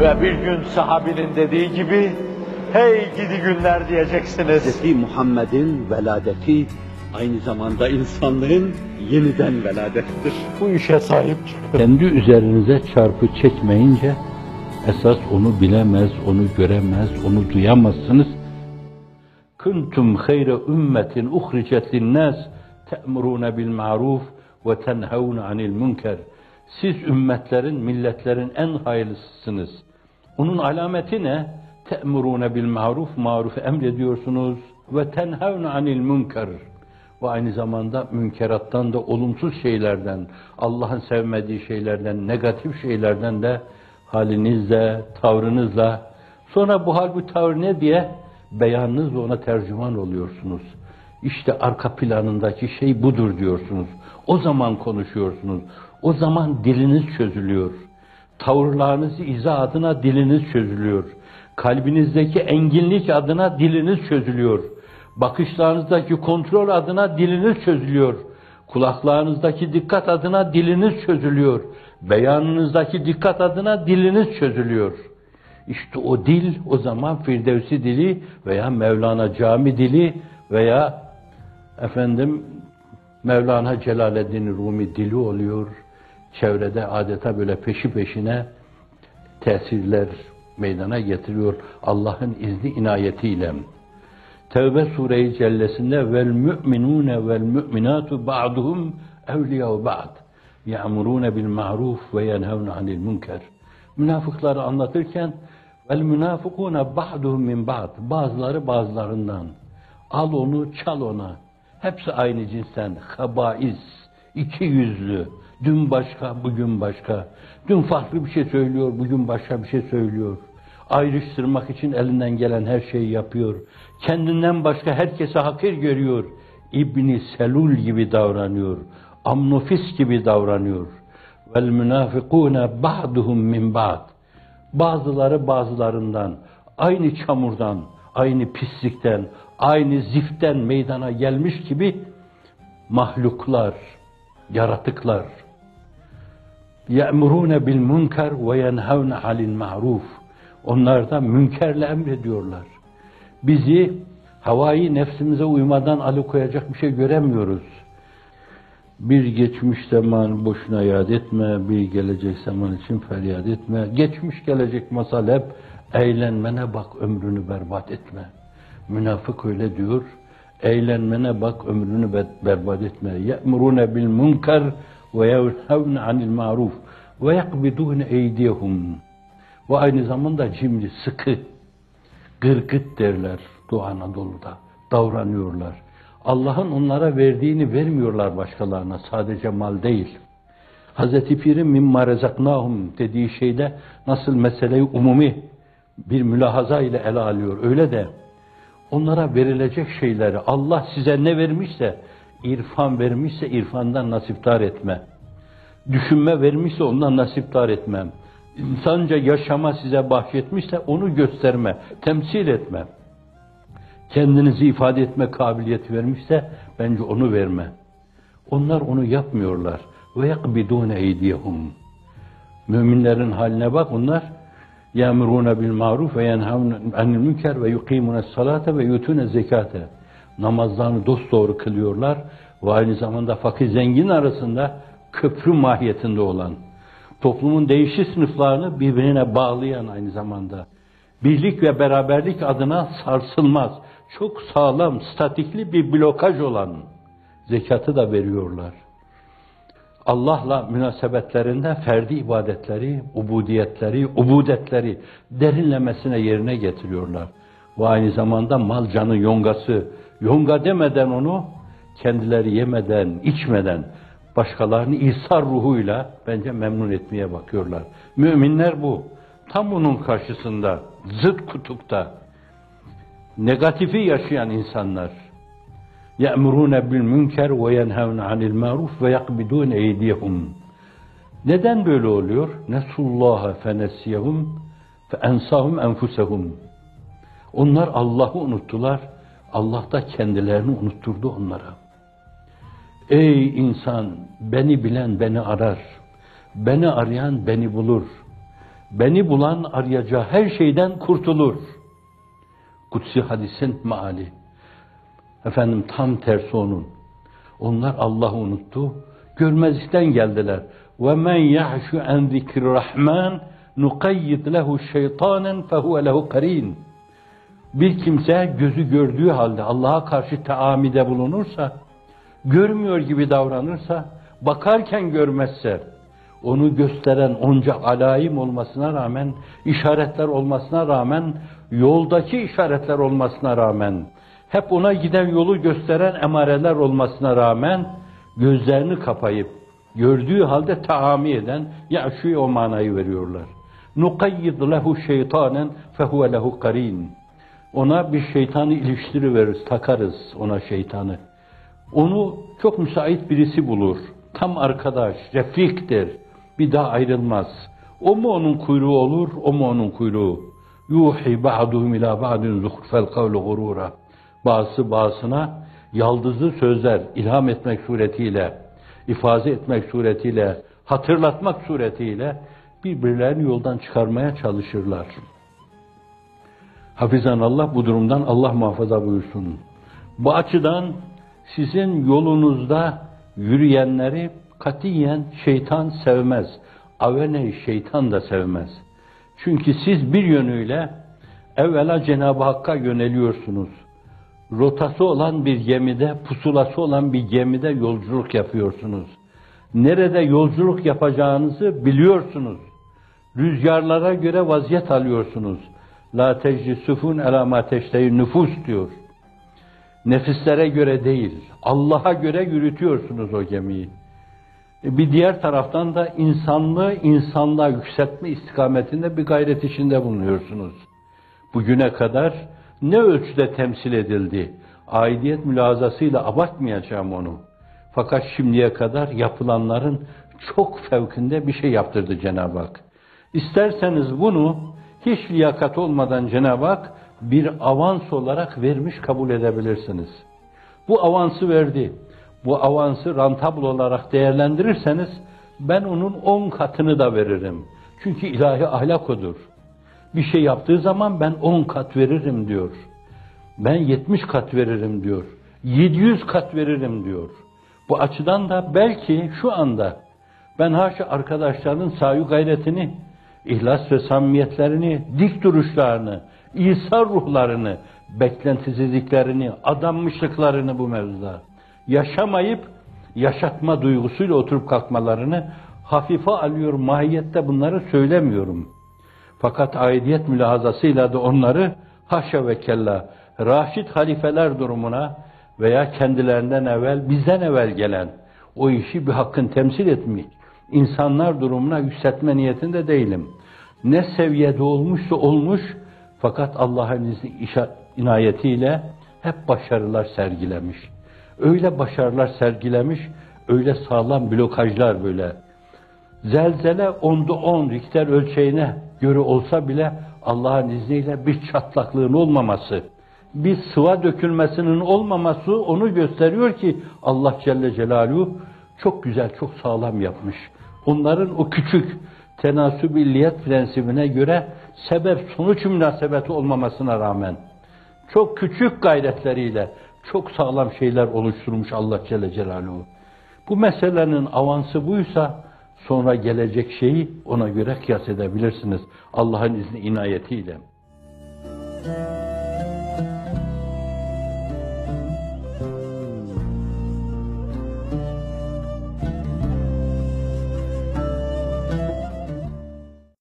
Ve bir gün sahabinin dediği gibi, hey gidi günler diyeceksiniz. Hz. Muhammed'in veladeti aynı zamanda insanlığın yeniden veladettir. Bu işe sahip çıkın. Kendi üzerinize çarpı çekmeyince, esas onu bilemez, onu göremez, onu duyamazsınız. Kuntum hayra ümmetin uhricet linnâs te'murûne bil ma'ruf ve tenhevne anil münker. Siz ümmetlerin, milletlerin en hayırlısısınız. Onun alameti ne? Te'murûne bil ma'ruf, marufu emrediyorsunuz ve tenhevne anil münker. Ve aynı zamanda münkerattan da olumsuz şeylerden, Allah'ın sevmediği şeylerden, negatif şeylerden de halinizle, tavrınızla, sonra bu hal bu tavır ne diye beyanınızla ona tercüman oluyorsunuz. İşte arka planındaki şey budur diyorsunuz. O zaman konuşuyorsunuz. O zaman diliniz çözülüyor. Tavırlarınızı izah adına diliniz çözülüyor. Kalbinizdeki enginlik adına diliniz çözülüyor. Bakışlarınızdaki kontrol adına diliniz çözülüyor. Kulaklarınızdaki dikkat adına diliniz çözülüyor. Beyanınızdaki dikkat adına diliniz çözülüyor. İşte o dil o zaman Firdevsi dili veya Mevlana Cami dili veya efendim Mevlana Celaleddin Rumi dili oluyor. Çevrede adeta böyle peşi peşine tesirler meydana getiriyor Allah'ın izni inayetiyle. Tevbe Sure-i Cellesi'nde vel müminune vel müminatu ba'duhum evliya ba'd. Ya'murune bil ma'ruf ve yenhevne anil münker. Münafıkları anlatırken vel münafıkune ba'duhum min ba'd. Bazıları bazılarından. Al onu, çal ona. Hepsi aynı cinsten. Habais, iki yüzlü. Dün başka, bugün başka. Dün farklı bir şey söylüyor, bugün başka bir şey söylüyor. Ayrıştırmak için elinden gelen her şeyi yapıyor. Kendinden başka herkese hakir görüyor. İbni Selul gibi davranıyor. Amnofis gibi davranıyor. Vel münafikune ba'duhum min ba'd. Bazıları bazılarından, aynı çamurdan, aynı pislikten, aynı ziften meydana gelmiş gibi mahluklar, yaratıklar. يَأْمُرُونَ بِالْمُنْكَرْ وَيَنْهَوْنَ عَلِ الْمَعْرُوفِ Onlar da münkerle emrediyorlar. Bizi havayı nefsimize uymadan alıkoyacak bir şey göremiyoruz. Bir geçmiş zaman boşuna yad etme, bir gelecek zaman için feryat etme. Geçmiş gelecek masal hep eğlenmene bak ömrünü berbat etme. Münafık öyle diyor. Eğlenmene bak ömrünü berbat etme. Ye'murune bil munkar ve yevhevne anil maruf ve yakbidune eydiyehum. Ve aynı zamanda cimri, sıkı, gırgıt derler Doğu Anadolu'da. Davranıyorlar. Allah'ın onlara verdiğini vermiyorlar başkalarına. Sadece mal değil. Hazreti Pir'in mimma rezaknahum dediği şeyde nasıl meseleyi umumi bir mülahaza ile ele alıyor. Öyle de onlara verilecek şeyleri Allah size ne vermişse irfan vermişse irfandan nasiptar etme. Düşünme vermişse ondan nasiptar etmem. İnsanca yaşama size bahşetmişse onu gösterme, temsil etme. Kendinizi ifade etme kabiliyeti vermişse bence onu verme. Onlar onu yapmıyorlar. Ve yakbidûne eydiyehum. Müminlerin haline bak onlar yenhavne anil münker ve yukîmûne salate ve yutûne zekate. Namazlarını dosdoğru kılıyorlar ve aynı zamanda fakir zengin arasında köprü mahiyetinde olan, toplumun değişik sınıflarını birbirine bağlayan aynı zamanda, birlik ve beraberlik adına sarsılmaz, çok sağlam, statikli bir blokaj olan zekatı da veriyorlar. Allah'la münasebetlerinde ferdi ibadetleri, ubudiyetleri, ubudetleri derinlemesine yerine getiriyorlar. Ve aynı zamanda mal canı yongası, yonga demeden onu kendileri yemeden, içmeden, başkalarını ihsar ruhuyla bence memnun etmeye bakıyorlar. Müminler bu. Tam bunun karşısında, zıt kutupta, negatifi yaşayan insanlar. يَأْمُرُونَ بِالْمُنْكَرْ وَيَنْهَوْنَ عَنِ الْمَعْرُوفِ وَيَقْبِدُونَ اَيْدِيهُمْ Neden böyle oluyor? نَسُوا فَنَسِيَهُمْ فَاَنْسَاهُمْ اَنْفُسَهُمْ Onlar Allah'ı unuttular. Allah da kendilerini unutturdu onlara. Ey insan, beni bilen beni arar. Beni arayan beni bulur. beni bulan arayacağı her şeyden kurtulur. Kutsi hadisin meali. Efendim tam tersi onun. Onlar Allah'ı unuttu. Görmezlikten geldiler. Ve men ya'şu en zikri rahman nukayyid lehu şeytanen fehuve lehu karin. Bir kimse gözü gördüğü halde Allah'a karşı teamide bulunursa, görmüyor gibi davranırsa, bakarken görmezse, onu gösteren onca alayim olmasına rağmen, işaretler olmasına rağmen, yoldaki işaretler olmasına rağmen, hep ona giden yolu gösteren emareler olmasına rağmen, gözlerini kapayıp, gördüğü halde taami eden, ya şu o manayı veriyorlar. Nukayyid lehu şeytanen fehuve lehu karin. Ona bir şeytanı iliştiriveririz, takarız ona şeytanı. Onu çok müsait birisi bulur. Tam arkadaş, refiktir. Bir daha ayrılmaz. O mu onun kuyruğu olur, o mu onun kuyruğu? Yuhi ba'duhum ila ba'din zuhrufel kavlu gurura. Bazısı bazısına yaldızlı sözler ilham etmek suretiyle, ifade etmek suretiyle, hatırlatmak suretiyle birbirlerini yoldan çıkarmaya çalışırlar. Hafizan Allah bu durumdan Allah muhafaza buyursun. Bu açıdan sizin yolunuzda yürüyenleri katiyen şeytan sevmez. Avene şeytan da sevmez. Çünkü siz bir yönüyle evvela Cenab-ı Hakk'a yöneliyorsunuz. Rotası olan bir gemide, pusulası olan bir gemide yolculuk yapıyorsunuz. Nerede yolculuk yapacağınızı biliyorsunuz. Rüzgarlara göre vaziyet alıyorsunuz. La teclisufun ela ma nüfus diyor. Nefislere göre değil, Allah'a göre yürütüyorsunuz o gemiyi. E, Bir diğer taraftan da insanlığı insanlığa yükseltme istikametinde bir gayret içinde bulunuyorsunuz. Bugüne kadar ne ölçüde temsil edildi? Aidiyet mülazasıyla abartmayacağım onu. Fakat şimdiye kadar yapılanların çok fevkinde bir şey yaptırdı Cenab-ı Hak. İsterseniz bunu hiç liyakat olmadan Cenab-ı Hak bir avans olarak vermiş kabul edebilirsiniz. Bu avansı verdi. Bu avansı rantabl olarak değerlendirirseniz ben onun on katını da veririm. Çünkü ilahi ahlak odur. Bir şey yaptığı zaman ben on kat veririm diyor. Ben 70 kat veririm diyor. 700 kat veririm diyor. Bu açıdan da belki şu anda ben haşa arkadaşların sayu gayretini, ihlas ve samimiyetlerini, dik duruşlarını, İsa ruhlarını, beklentisizliklerini, adanmışlıklarını bu mevzuda yaşamayıp yaşatma duygusuyla oturup kalkmalarını hafife alıyor mahiyette bunları söylemiyorum. Fakat aidiyet mülahazasıyla da onları haşa ve kella raşid halifeler durumuna veya kendilerinden evvel bizden evvel gelen o işi bir hakkın temsil etmiş insanlar durumuna yükseltme niyetinde değilim. Ne seviyede olmuşsa olmuş fakat Allah'ın izni inayetiyle hep başarılar sergilemiş. Öyle başarılar sergilemiş, öyle sağlam blokajlar böyle. Zelzele onda on Richter ölçeğine göre olsa bile Allah'ın izniyle bir çatlaklığın olmaması, bir sıva dökülmesinin olmaması onu gösteriyor ki Allah Celle Celaluhu çok güzel, çok sağlam yapmış. Onların o küçük tenasübilliyet prensibine göre sebep sonuç münasebeti olmamasına rağmen çok küçük gayretleriyle çok sağlam şeyler oluşturmuş Allah Celle Celaluhu. Bu meselenin avansı buysa sonra gelecek şeyi ona göre kıyas edebilirsiniz Allah'ın izni inayetiyle.